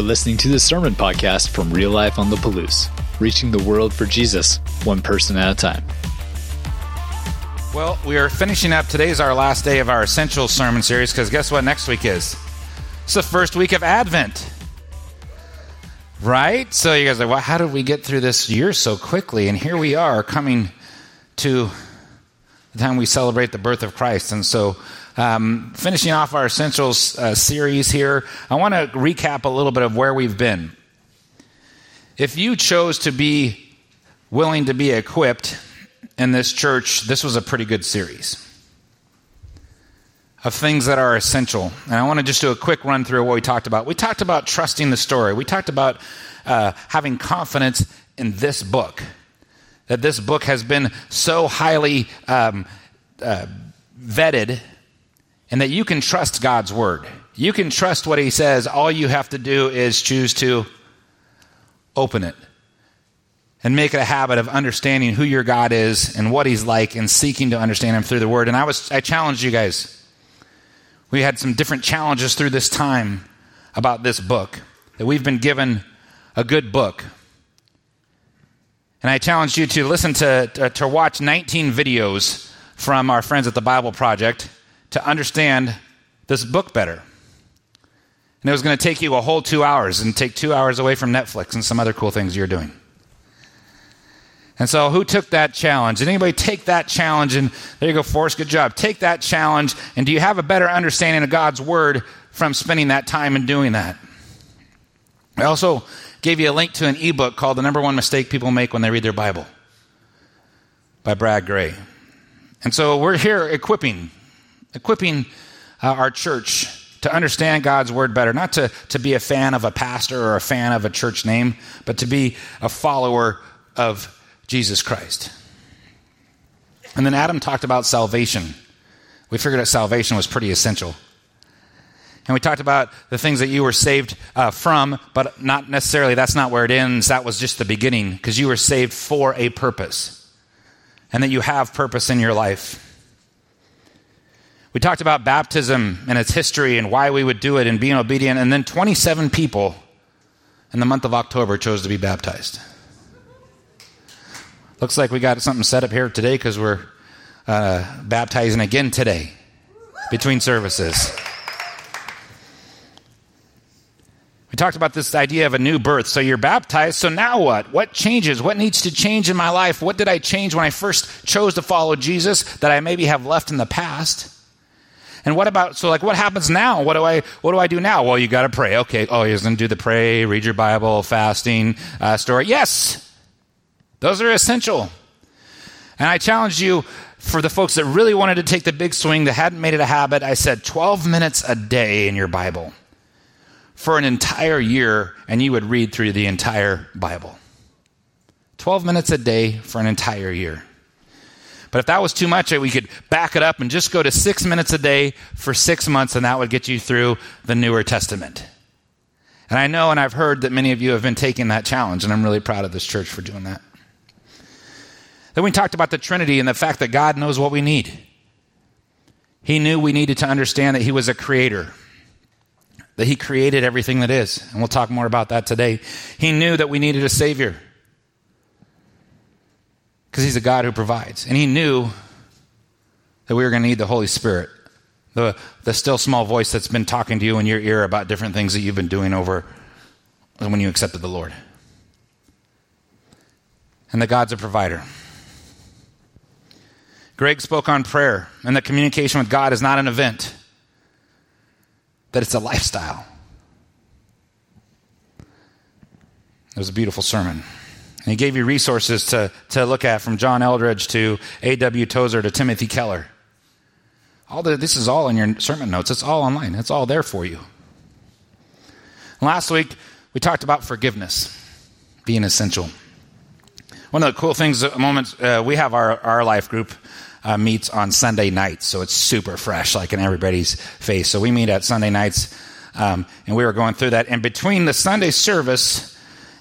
You're listening to the Sermon Podcast from Real Life on the Palouse, reaching the world for Jesus, one person at a time. Well, we are finishing up. Today's our last day of our Essential Sermon series because guess what next week is? It's the first week of Advent. Right? So you guys are like, well, how did we get through this year so quickly? And here we are coming to the time we celebrate the birth of Christ. And so um, finishing off our Essentials uh, series here, I want to recap a little bit of where we've been. If you chose to be willing to be equipped in this church, this was a pretty good series of things that are essential. And I want to just do a quick run through of what we talked about. We talked about trusting the story, we talked about uh, having confidence in this book. That this book has been so highly um, uh, vetted and that you can trust God's word. You can trust what He says. All you have to do is choose to open it and make it a habit of understanding who your God is and what He's like and seeking to understand Him through the Word. And I was I challenged you guys. We had some different challenges through this time about this book that we've been given a good book. And I challenged you to listen to, to, to watch 19 videos from our friends at the Bible Project to understand this book better. And it was going to take you a whole two hours and take two hours away from Netflix and some other cool things you're doing. And so, who took that challenge? Did anybody take that challenge? And there you go, Forrest, good job. Take that challenge, and do you have a better understanding of God's Word from spending that time and doing that? I also gave you a link to an ebook called The Number One Mistake People Make When They Read Their Bible by Brad Gray. And so, we're here equipping equipping uh, our church to understand God's word better, not to, to be a fan of a pastor or a fan of a church name, but to be a follower of Jesus Christ. And then Adam talked about salvation. We figured that salvation was pretty essential. And we talked about the things that you were saved uh, from, but not necessarily that's not where it ends. That was just the beginning, because you were saved for a purpose. And that you have purpose in your life. We talked about baptism and its history and why we would do it and being obedient. And then 27 people in the month of October chose to be baptized. Looks like we got something set up here today because we're uh, baptizing again today between services. We talked about this idea of a new birth. So you're baptized. So now what? What changes? What needs to change in my life? What did I change when I first chose to follow Jesus that I maybe have left in the past? And what about so like what happens now? What do I what do I do now? Well, you got to pray. Okay. Oh, he's going to do the pray, read your Bible, fasting uh, story. Yes, those are essential. And I challenged you for the folks that really wanted to take the big swing that hadn't made it a habit. I said 12 minutes a day in your Bible for an entire year, and you would read through the entire Bible. 12 minutes a day for an entire year. But if that was too much, we could back it up and just go to six minutes a day for six months, and that would get you through the Newer Testament. And I know and I've heard that many of you have been taking that challenge, and I'm really proud of this church for doing that. Then we talked about the Trinity and the fact that God knows what we need. He knew we needed to understand that He was a creator, that He created everything that is. And we'll talk more about that today. He knew that we needed a Savior because He's a God who provides. And He knew that we were going to need the Holy Spirit, the, the still small voice that's been talking to you in your ear about different things that you've been doing over when you accepted the Lord. And that God's a provider. Greg spoke on prayer and that communication with God is not an event, that it's a lifestyle. It was a beautiful sermon. And he gave you resources to, to look at from John Eldredge to A.W. Tozer to Timothy Keller. All the, this is all in your sermon notes. It's all online. It's all there for you. Last week, we talked about forgiveness being essential. One of the cool things, moments, uh, we have our, our life group uh, meets on Sunday nights, so it's super fresh, like in everybody's face. So we meet at Sunday nights, um, and we were going through that. And between the Sunday service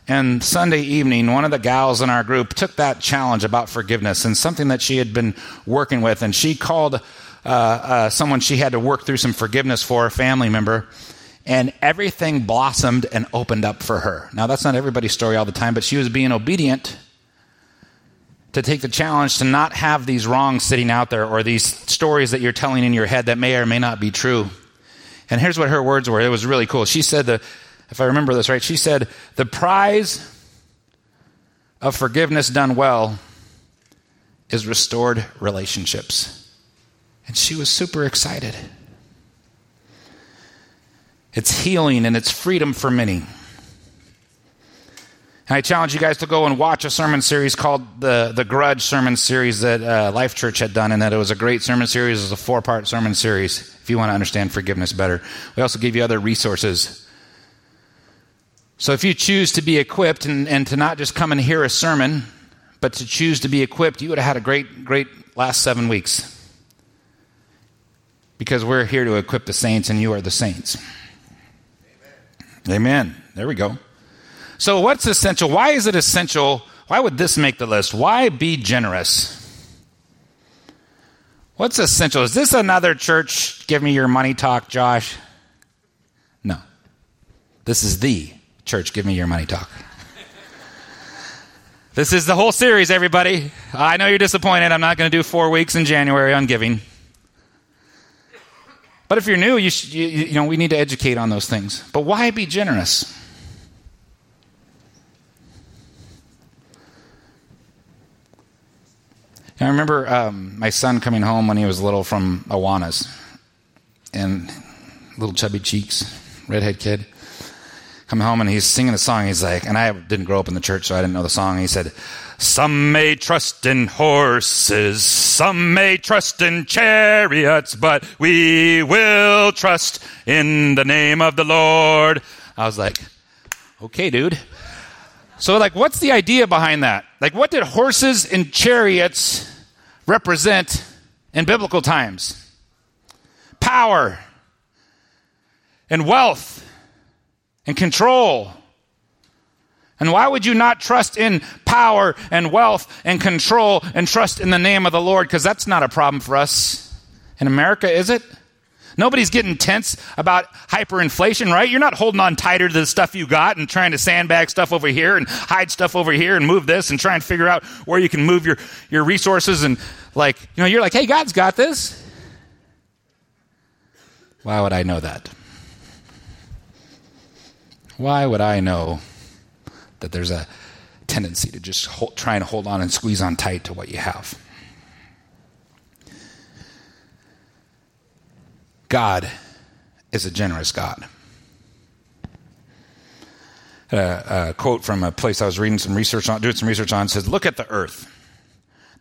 and Sunday evening, one of the gals in our group took that challenge about forgiveness and something that she had been working with, and she called uh, uh, someone she had to work through some forgiveness for, a family member, and everything blossomed and opened up for her. Now, that's not everybody's story all the time, but she was being obedient to take the challenge to not have these wrongs sitting out there or these stories that you're telling in your head that may or may not be true. And here's what her words were. It was really cool. She said, the, if I remember this right, she said, the prize of forgiveness done well is restored relationships. And she was super excited. It's healing and it's freedom for many. And I challenge you guys to go and watch a sermon series called the, the Grudge sermon series that uh, Life Church had done, and that it was a great sermon series. It was a four part sermon series if you want to understand forgiveness better. We also give you other resources. So if you choose to be equipped and, and to not just come and hear a sermon, but to choose to be equipped, you would have had a great, great last seven weeks. Because we're here to equip the saints, and you are the saints. Amen. Amen. There we go. So, what's essential? Why is it essential? Why would this make the list? Why be generous? What's essential? Is this another church? Give me your money talk, Josh. No. This is the church. Give me your money talk. this is the whole series, everybody. I know you're disappointed. I'm not going to do four weeks in January on giving. But if you're new, you, sh- you, you know we need to educate on those things. But why be generous? I remember um, my son coming home when he was little from Awanas, and little chubby cheeks, redhead kid, coming home and he's singing a song. He's like, and I didn't grow up in the church, so I didn't know the song. He said, "Some may trust in horses, some may trust in chariots, but we will trust in the name of the Lord." I was like, "Okay, dude." So, like, what's the idea behind that? Like, what did horses and chariots represent in biblical times? Power and wealth and control. And why would you not trust in power and wealth and control and trust in the name of the Lord? Because that's not a problem for us in America, is it? Nobody's getting tense about hyperinflation, right? You're not holding on tighter to the stuff you got and trying to sandbag stuff over here and hide stuff over here and move this and try and figure out where you can move your, your resources and like, you know, you're like, hey, God's got this. Why would I know that? Why would I know that there's a tendency to just hold, try and hold on and squeeze on tight to what you have? God is a generous God. a quote from a place I was reading some research on, doing some research on, says, "Look at the Earth.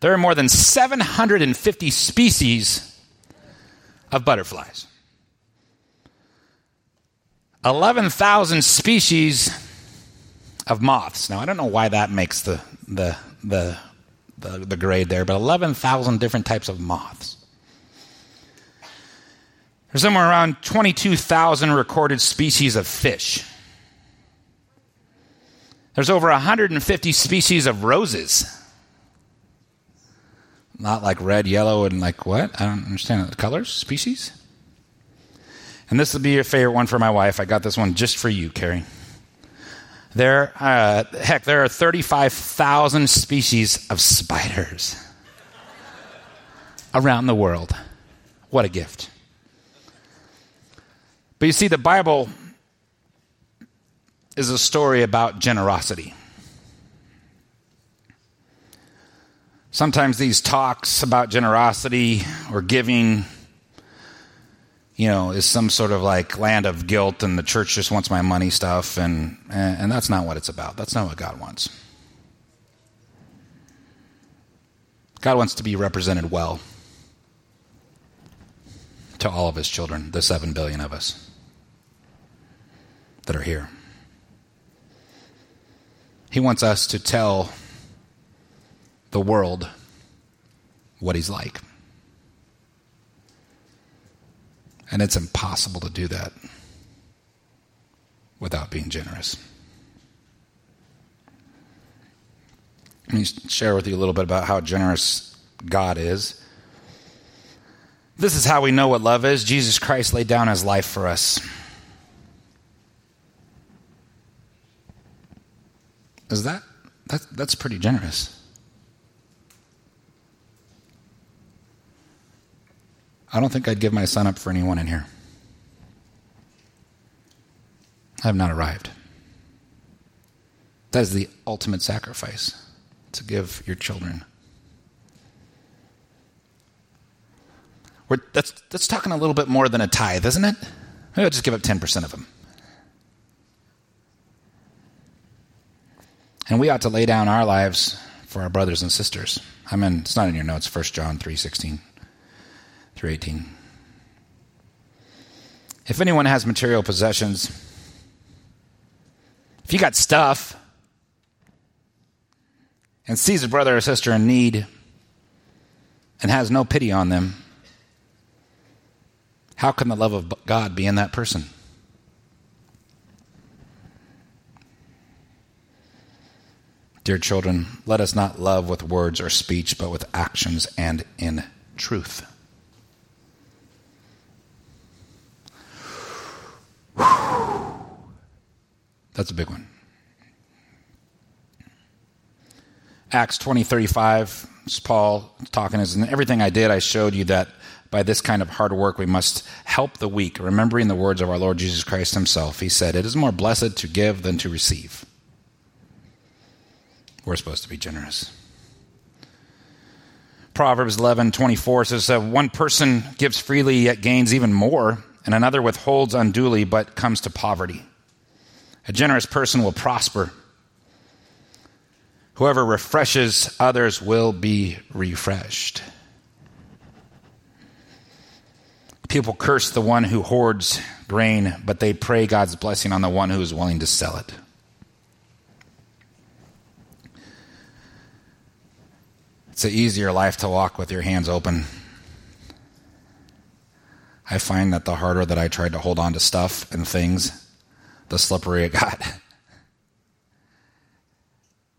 There are more than 750 species of butterflies, 11,000 species of moths. Now, I don't know why that makes the the the the, the grade there, but 11,000 different types of moths." There's somewhere around 22,000 recorded species of fish. There's over 150 species of roses. Not like red, yellow, and like what? I don't understand the colors, species. And this will be your favorite one for my wife. I got this one just for you, Carrie. There, uh, heck, there are 35,000 species of spiders around the world. What a gift. But you see, the Bible is a story about generosity. Sometimes these talks about generosity or giving, you know, is some sort of like land of guilt and the church just wants my money stuff, and, and that's not what it's about. That's not what God wants. God wants to be represented well to all of his children, the seven billion of us that are here. He wants us to tell the world what he's like. And it's impossible to do that without being generous. Let me share with you a little bit about how generous God is. This is how we know what love is. Jesus Christ laid down his life for us. Is that, that that's pretty generous? I don't think I'd give my son up for anyone in here. I have not arrived. That is the ultimate sacrifice to give your children. We're, that's, that's talking a little bit more than a tithe, isn't it? Maybe I'll just give up 10% of them. And we ought to lay down our lives for our brothers and sisters. I mean, it's not in your notes, 1 John 3 16 through 18. If anyone has material possessions, if you got stuff and sees a brother or sister in need and has no pity on them, how can the love of God be in that person? Dear children, let us not love with words or speech, but with actions and in truth. That's a big one. Acts 20 35, Paul talking, is in everything I did, I showed you that by this kind of hard work we must help the weak, remembering the words of our Lord Jesus Christ himself. He said, It is more blessed to give than to receive. We're supposed to be generous. Proverbs 11 24 says, uh, One person gives freely yet gains even more, and another withholds unduly but comes to poverty. A generous person will prosper. Whoever refreshes others will be refreshed. People curse the one who hoards grain, but they pray God's blessing on the one who is willing to sell it. It's an easier life to walk with your hands open. I find that the harder that I tried to hold on to stuff and things, the slippery it got.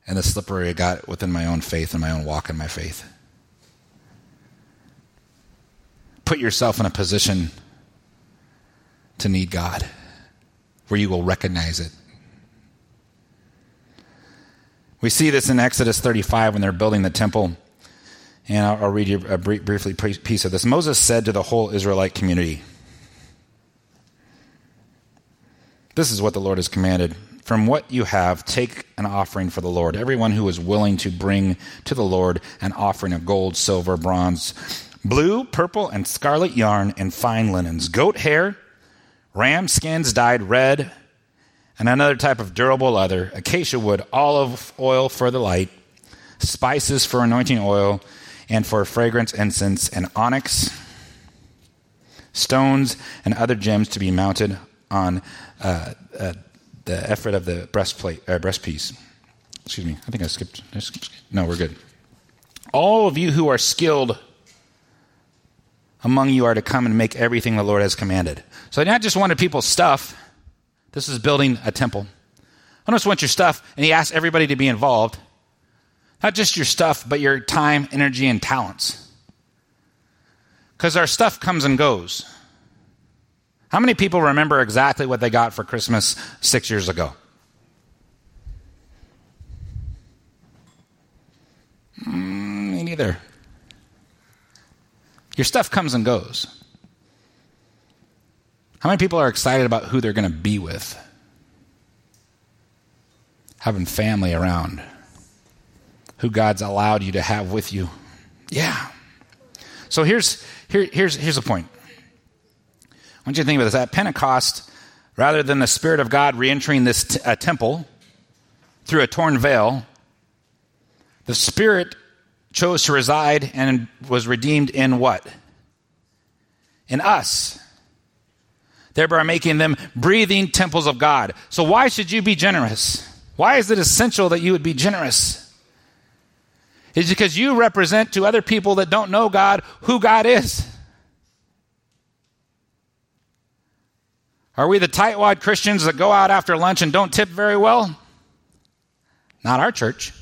and the slippery it got within my own faith and my own walk in my faith. put yourself in a position to need God where you will recognize it. We see this in Exodus 35 when they're building the temple. And I'll, I'll read you a brief, briefly piece of this. Moses said to the whole Israelite community, This is what the Lord has commanded. From what you have, take an offering for the Lord. Everyone who is willing to bring to the Lord an offering of gold, silver, bronze, blue, purple, and scarlet yarn and fine linens, goat hair, ram skins dyed red, and another type of durable leather, acacia wood, olive oil for the light, spices for anointing oil, and for fragrance incense, and onyx, stones, and other gems to be mounted on uh, uh, the ephod of the breastplate, uh, breastpiece. Excuse me, I think I skipped, I skipped. No, we're good. All of you who are skilled among you are to come and make everything the Lord has commanded. So I not just wanted people's stuff. This is building a temple. I don't just want your stuff, and he asked everybody to be involved. Not just your stuff, but your time, energy, and talents. Because our stuff comes and goes. How many people remember exactly what they got for Christmas six years ago? Mm, me neither. Your stuff comes and goes. How many people are excited about who they're going to be with? Having family around. Who God's allowed you to have with you. Yeah. So here's, here, here's, here's the point. I want you to think about this. At Pentecost, rather than the Spirit of God re entering this t- uh, temple through a torn veil, the Spirit chose to reside and was redeemed in what? In us. Thereby making them breathing temples of God. So, why should you be generous? Why is it essential that you would be generous? It's because you represent to other people that don't know God who God is. Are we the tightwad Christians that go out after lunch and don't tip very well? Not our church.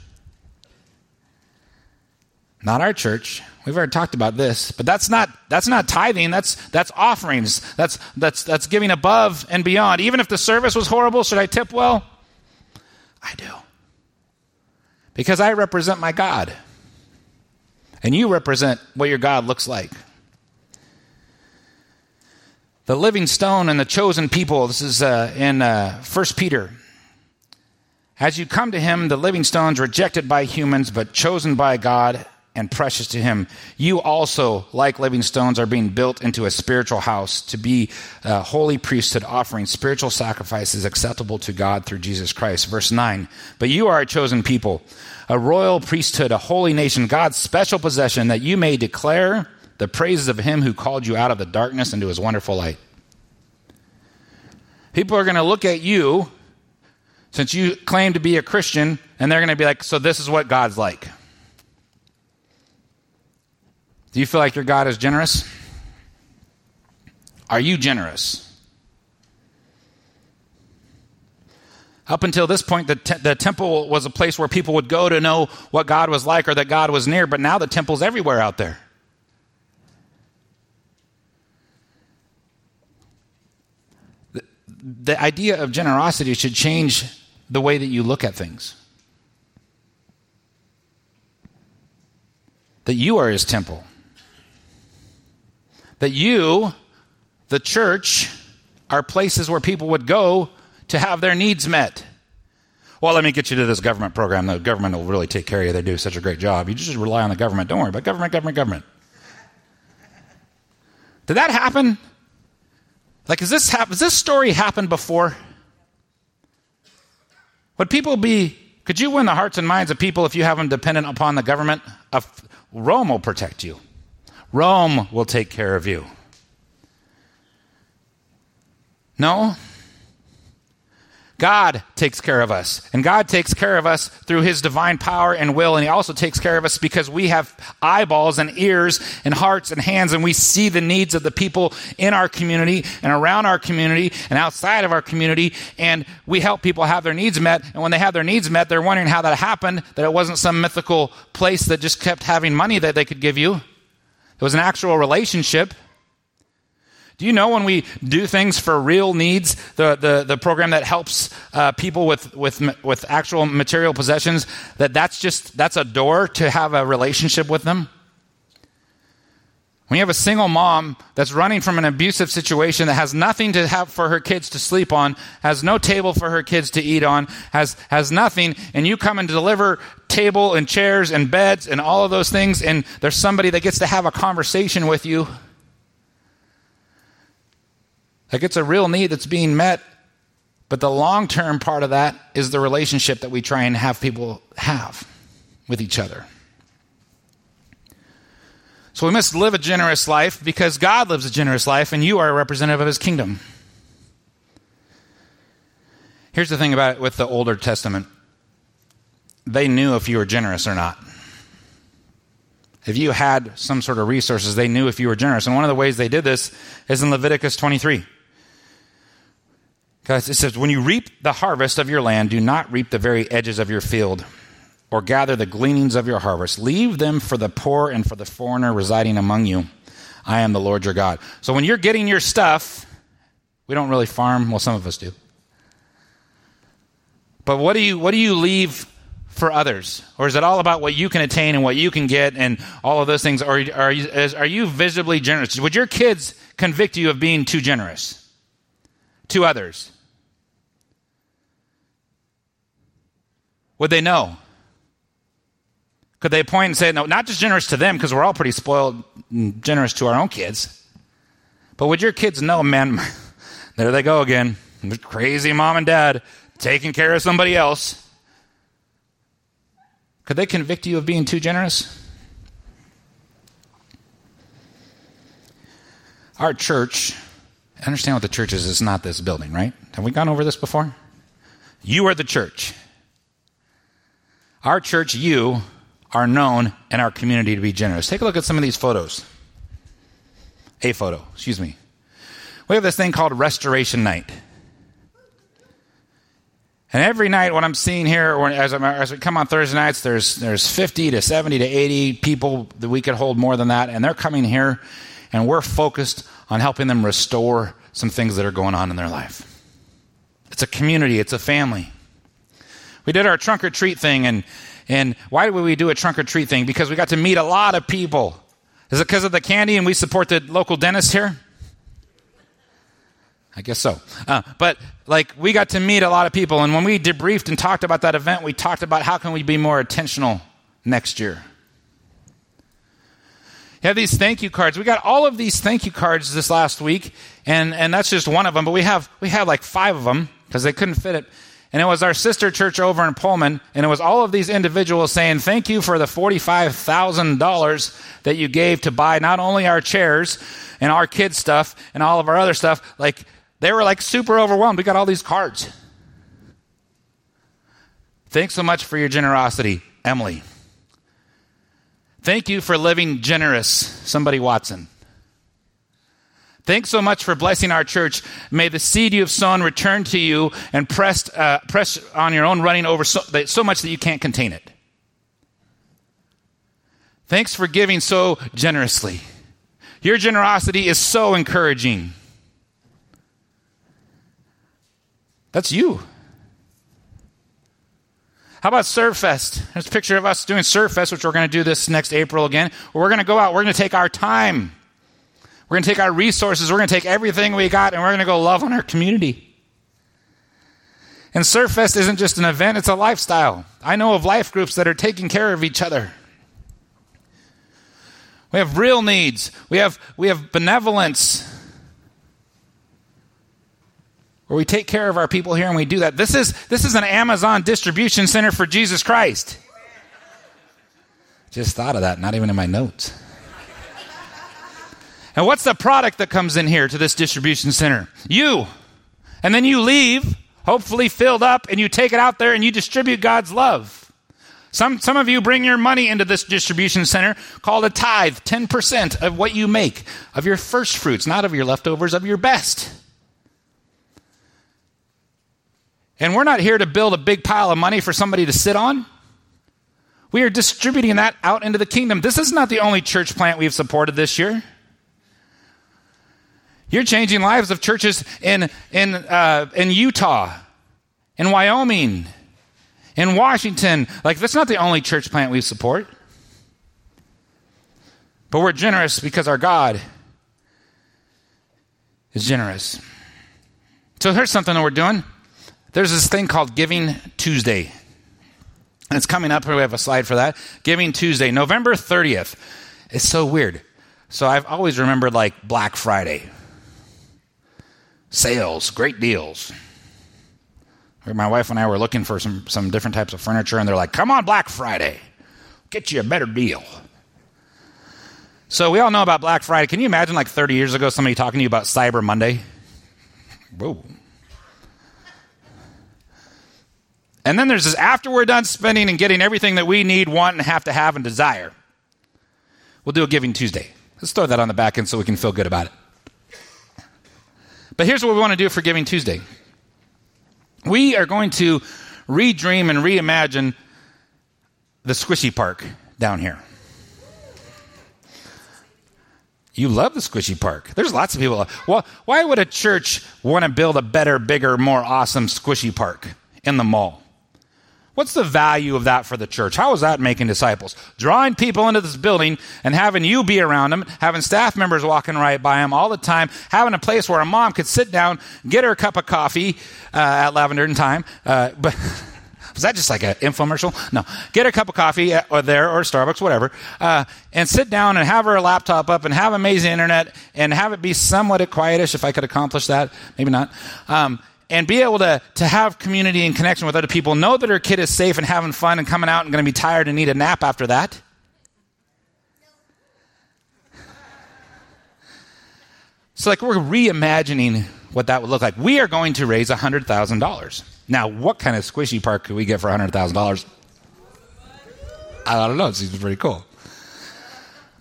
Not our church. We've already talked about this, but that's not that's not tithing. That's that's offerings. That's that's that's giving above and beyond. Even if the service was horrible, should I tip well? I do. Because I represent my God. And you represent what your God looks like. The living stone and the chosen people. This is uh, in uh, 1 Peter. As you come to him, the living stones rejected by humans, but chosen by God and precious to him. You also, like living stones, are being built into a spiritual house to be a holy priesthood, offering spiritual sacrifices acceptable to God through Jesus Christ. Verse 9. But you are a chosen people, a royal priesthood, a holy nation, God's special possession, that you may declare the praises of him who called you out of the darkness into his wonderful light. People are going to look at you since you claim to be a Christian, and they're going to be like, so this is what God's like. Do you feel like your God is generous? Are you generous? Up until this point, the, te- the temple was a place where people would go to know what God was like or that God was near, but now the temple's everywhere out there. The, the idea of generosity should change the way that you look at things. That you are his temple that you, the church, are places where people would go to have their needs met. Well, let me get you to this government program. The government will really take care of you. They do such a great job. You just rely on the government. Don't worry about government, government, government. Did that happen? Like, is this, has this story happened before? Would people be, could you win the hearts and minds of people if you have them dependent upon the government? Rome will protect you. Rome will take care of you. No. God takes care of us. And God takes care of us through his divine power and will. And he also takes care of us because we have eyeballs and ears and hearts and hands, and we see the needs of the people in our community and around our community and outside of our community. And we help people have their needs met. And when they have their needs met, they're wondering how that happened, that it wasn't some mythical place that just kept having money that they could give you. It was an actual relationship. Do you know when we do things for real needs, the, the, the program that helps uh, people with, with, with actual material possessions, that that's just, that's a door to have a relationship with them? When you have a single mom that's running from an abusive situation that has nothing to have for her kids to sleep on, has no table for her kids to eat on, has, has nothing, and you come and deliver table and chairs and beds and all of those things, and there's somebody that gets to have a conversation with you. Like it's a real need that's being met, but the long term part of that is the relationship that we try and have people have with each other. So we must live a generous life because God lives a generous life and you are a representative of his kingdom. Here's the thing about it with the Older Testament they knew if you were generous or not. If you had some sort of resources, they knew if you were generous. And one of the ways they did this is in Leviticus 23. Because it says, When you reap the harvest of your land, do not reap the very edges of your field or gather the gleanings of your harvest. Leave them for the poor and for the foreigner residing among you. I am the Lord your God. So when you're getting your stuff, we don't really farm. Well, some of us do. But what do you what do you leave for others, or is it all about what you can attain and what you can get and all of those things? Or are you, are you visibly generous? Would your kids convict you of being too generous to others? Would they know? Could they point and say, no, not just generous to them, because we're all pretty spoiled and generous to our own kids, but would your kids know, man, there they go again, crazy mom and dad taking care of somebody else? Could they convict you of being too generous? Our church, understand what the church is, it's not this building, right? Have we gone over this before? You are the church. Our church, you, are known in our community to be generous. Take a look at some of these photos. A photo, excuse me. We have this thing called Restoration Night. And every night, what I'm seeing here, as, as, we come on Thursday nights, there's, there's 50 to 70 to 80 people that we could hold more than that, and they're coming here, and we're focused on helping them restore some things that are going on in their life. It's a community, it's a family. We did our trunk or treat thing, and And why would we do a trunk or treat thing? Because we got to meet a lot of people. Is it because of the candy and we support the local dentist here? I guess so. Uh, but like we got to meet a lot of people, and when we debriefed and talked about that event, we talked about how can we be more intentional next year. You have these thank you cards. We got all of these thank you cards this last week, and, and that's just one of them. But we have we have like five of them because they couldn't fit it. And it was our sister church over in Pullman, and it was all of these individuals saying, Thank you for the $45,000 that you gave to buy not only our chairs and our kids' stuff and all of our other stuff. Like, they were like super overwhelmed. We got all these cards. Thanks so much for your generosity, Emily. Thank you for living generous, somebody Watson. Thanks so much for blessing our church. May the seed you have sown return to you and pressed, uh, press on your own running over so, so much that you can't contain it. Thanks for giving so generously. Your generosity is so encouraging. That's you. How about Serve Fest? There's a picture of us doing Serve Fest, which we're going to do this next April again. We're going to go out. We're going to take our time we're going to take our resources, we're going to take everything we got, and we're going to go love on our community. And Serve Fest isn't just an event, it's a lifestyle. I know of life groups that are taking care of each other. We have real needs. We have, we have benevolence. Where we take care of our people here and we do that. This is, this is an Amazon distribution center for Jesus Christ. Just thought of that, not even in my notes. And what's the product that comes in here to this distribution center? You. And then you leave, hopefully filled up, and you take it out there and you distribute God's love. Some, some of you bring your money into this distribution center called a tithe, 10% of what you make, of your first fruits, not of your leftovers, of your best. And we're not here to build a big pile of money for somebody to sit on. We are distributing that out into the kingdom. This is not the only church plant we've supported this year. You're changing lives of churches in, in, uh, in Utah, in Wyoming, in Washington. Like, that's not the only church plant we support. But we're generous because our God is generous. So here's something that we're doing. There's this thing called Giving Tuesday. And it's coming up. We have a slide for that. Giving Tuesday, November 30th. It's so weird. So I've always remembered like Black Friday sales, great deals. My wife and I were looking for some, some different types of furniture, and they're like, come on, Black Friday, get you a better deal. So we all know about Black Friday. Can you imagine, like 30 years ago, somebody talking to you about Cyber Monday? Whoa. And then there's this after we're done spending and getting everything that we need, want, and have to have and desire. We'll do a Giving Tuesday. Let's throw that on the back end so we can feel good about it. But here's what we want to do for Giving Tuesday we are going to redream and reimagine the squishy park down here. You love the squishy park. There's lots of people. Well, why would a church want to build a better, bigger, more awesome squishy park in the mall? What's the value of that for the church? How is that making disciples? Drawing people into this building and having you be around them, having staff members walking right by them all the time, having a place where a mom could sit down, get her cup of coffee uh, at Lavender and Time. Uh, but was that just like an infomercial? No. Get a cup of coffee at, or there or Starbucks, whatever, uh, and sit down and have her laptop up and have amazing internet and have it be somewhat quietish if I could accomplish that. Maybe not. Um, and be able to, to have community and connection with other people, know that her kid is safe and having fun and coming out and going to be tired and need a nap after that. So, like, we're reimagining what that would look like. We are going to raise $100,000. Now, what kind of squishy park could we get for $100,000? I don't know. It seems pretty cool.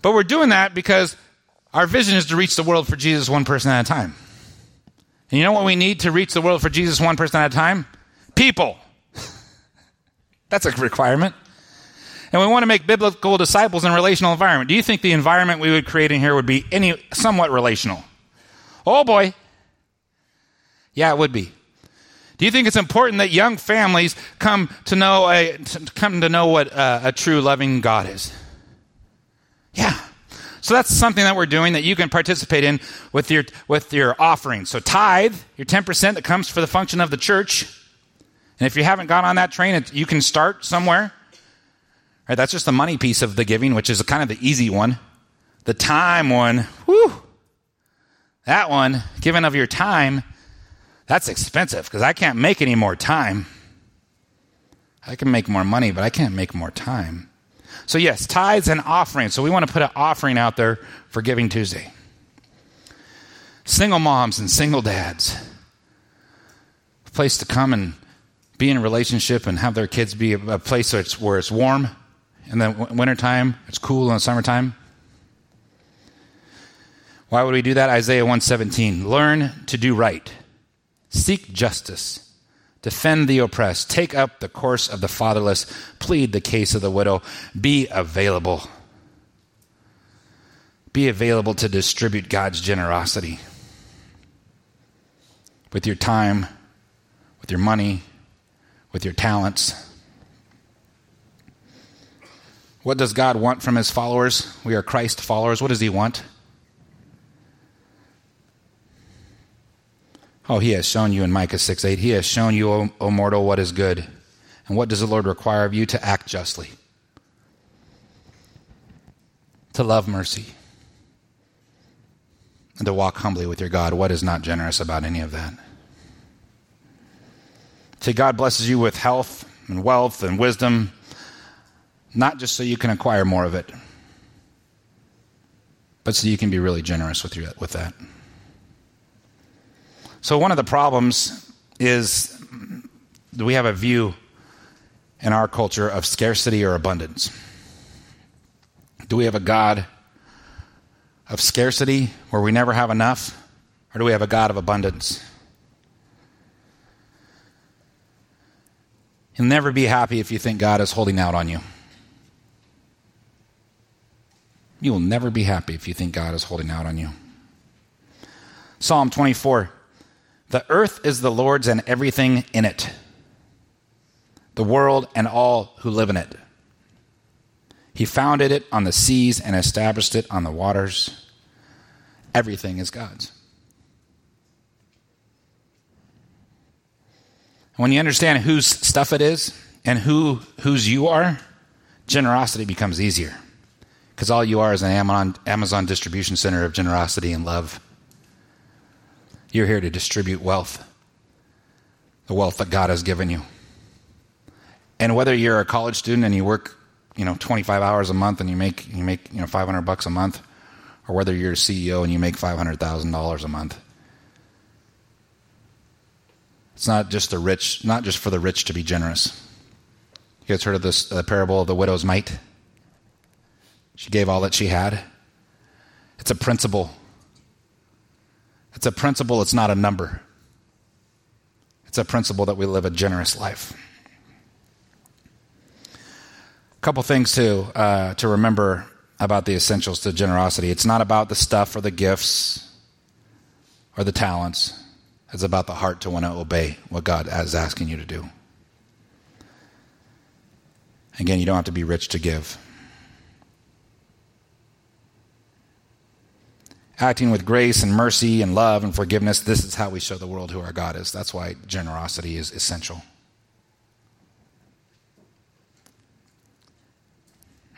But we're doing that because our vision is to reach the world for Jesus one person at a time. And you know what we need to reach the world for Jesus one person at a time? People. That's a requirement. And we want to make biblical disciples in a relational environment. Do you think the environment we would create in here would be any somewhat relational? Oh boy. Yeah, it would be. Do you think it's important that young families come to know a, come to know what a, a true loving God is? Yeah. So that's something that we're doing that you can participate in with your with your offering. So tithe, your 10% that comes for the function of the church. And if you haven't gone on that train, you can start somewhere. Right, that's just the money piece of the giving, which is kind of the easy one. The time one, whew, that one, giving of your time, that's expensive because I can't make any more time. I can make more money, but I can't make more time. So, yes, tithes and offerings. So, we want to put an offering out there for Giving Tuesday. Single moms and single dads, a place to come and be in a relationship and have their kids be a place where it's, where it's warm in the wintertime, it's cool in the summertime. Why would we do that? Isaiah 117. Learn to do right. Seek justice. Defend the oppressed. Take up the course of the fatherless. Plead the case of the widow. Be available. Be available to distribute God's generosity with your time, with your money, with your talents. What does God want from his followers? We are Christ followers. What does he want? Oh, he has shown you in Micah 6 8, he has shown you, o, o mortal, what is good. And what does the Lord require of you? To act justly, to love mercy, and to walk humbly with your God. What is not generous about any of that? See, God blesses you with health and wealth and wisdom, not just so you can acquire more of it, but so you can be really generous with, your, with that. So, one of the problems is do we have a view in our culture of scarcity or abundance. Do we have a God of scarcity where we never have enough? Or do we have a God of abundance? You'll never be happy if you think God is holding out on you. You will never be happy if you think God is holding out on you. Psalm 24 the earth is the Lord's and everything in it, the world and all who live in it. He founded it on the seas and established it on the waters. Everything is God's. When you understand whose stuff it is and who whose you are, generosity becomes easier. Because all you are is an Amazon, Amazon distribution center of generosity and love. You're here to distribute wealth, the wealth that God has given you. And whether you're a college student and you work, you know, 25 hours a month and you make you make, you know, 500 bucks a month, or whether you're a CEO and you make $500,000 a month. It's not just the rich, not just for the rich to be generous. You guys heard of this the parable of the widow's mite? She gave all that she had. It's a principle it's a principle, it's not a number. It's a principle that we live a generous life. A couple things to, uh, to remember about the essentials to generosity it's not about the stuff or the gifts or the talents, it's about the heart to want to obey what God is asking you to do. Again, you don't have to be rich to give. Acting with grace and mercy and love and forgiveness, this is how we show the world who our God is. That's why generosity is essential.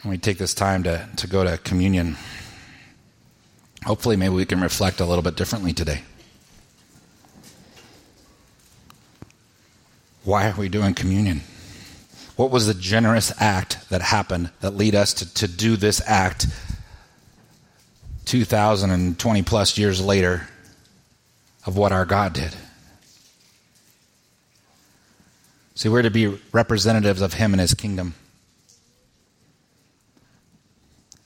When we take this time to, to go to communion, hopefully, maybe we can reflect a little bit differently today. Why are we doing communion? What was the generous act that happened that lead us to, to do this act 2,020 plus years later of what our God did. See, we're to be representatives of Him and His kingdom.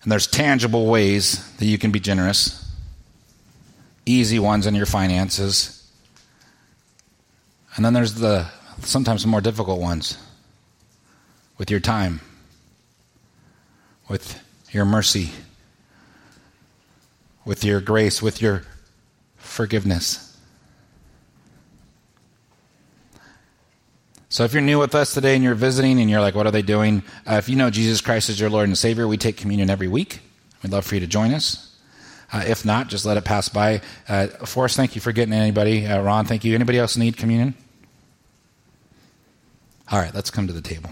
And there's tangible ways that you can be generous, easy ones in your finances. And then there's the sometimes more difficult ones with your time, with your mercy with your grace, with your forgiveness. So if you're new with us today and you're visiting and you're like, what are they doing? Uh, if you know Jesus Christ as your Lord and Savior, we take communion every week. We'd love for you to join us. Uh, if not, just let it pass by. Uh, Forrest, thank you for getting anybody. Uh, Ron, thank you. Anybody else need communion? All right, let's come to the table.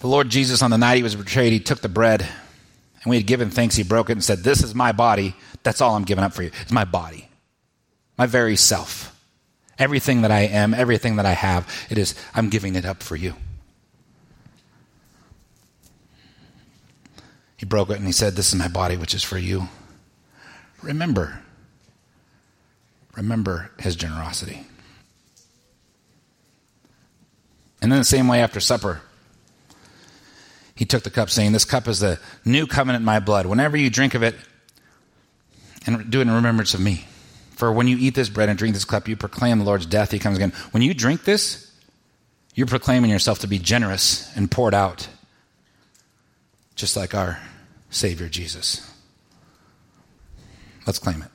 The Lord Jesus, on the night he was betrayed, he took the bread, and we had given thanks. He broke it and said, This is my body. That's all I'm giving up for you. It's my body, my very self. Everything that I am, everything that I have, it is, I'm giving it up for you. He broke it and he said, This is my body, which is for you. Remember, remember his generosity. And then the same way, after supper, he took the cup, saying, This cup is the new covenant in my blood. Whenever you drink of it, and do it in remembrance of me. For when you eat this bread and drink this cup, you proclaim the Lord's death. He comes again. When you drink this, you're proclaiming yourself to be generous and poured out, just like our Savior Jesus. Let's claim it.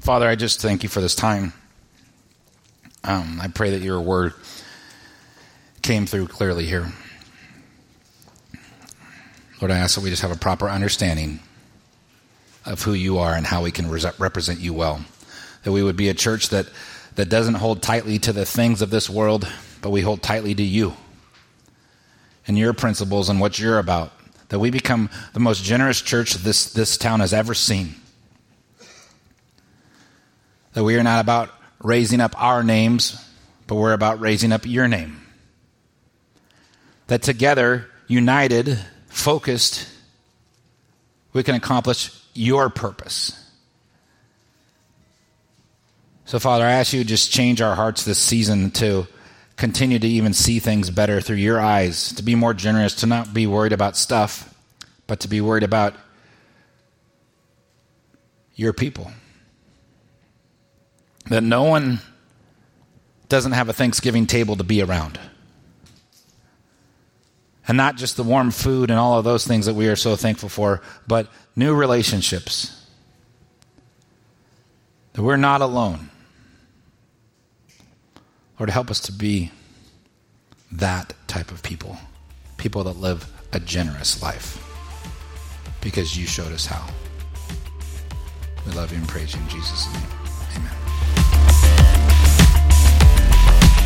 Father, I just thank you for this time. Um, I pray that your word came through clearly here. Lord, I ask that we just have a proper understanding of who you are and how we can represent you well. That we would be a church that, that doesn't hold tightly to the things of this world, but we hold tightly to you and your principles and what you're about. That we become the most generous church this, this town has ever seen. That we are not about raising up our names, but we're about raising up your name. That together, united, focused, we can accomplish your purpose. So, Father, I ask you to just change our hearts this season to continue to even see things better through your eyes, to be more generous, to not be worried about stuff, but to be worried about your people. That no one doesn't have a Thanksgiving table to be around. And not just the warm food and all of those things that we are so thankful for, but new relationships. That we're not alone. Lord, help us to be that type of people. People that live a generous life. Because you showed us how. We love you and praise you in Jesus' name.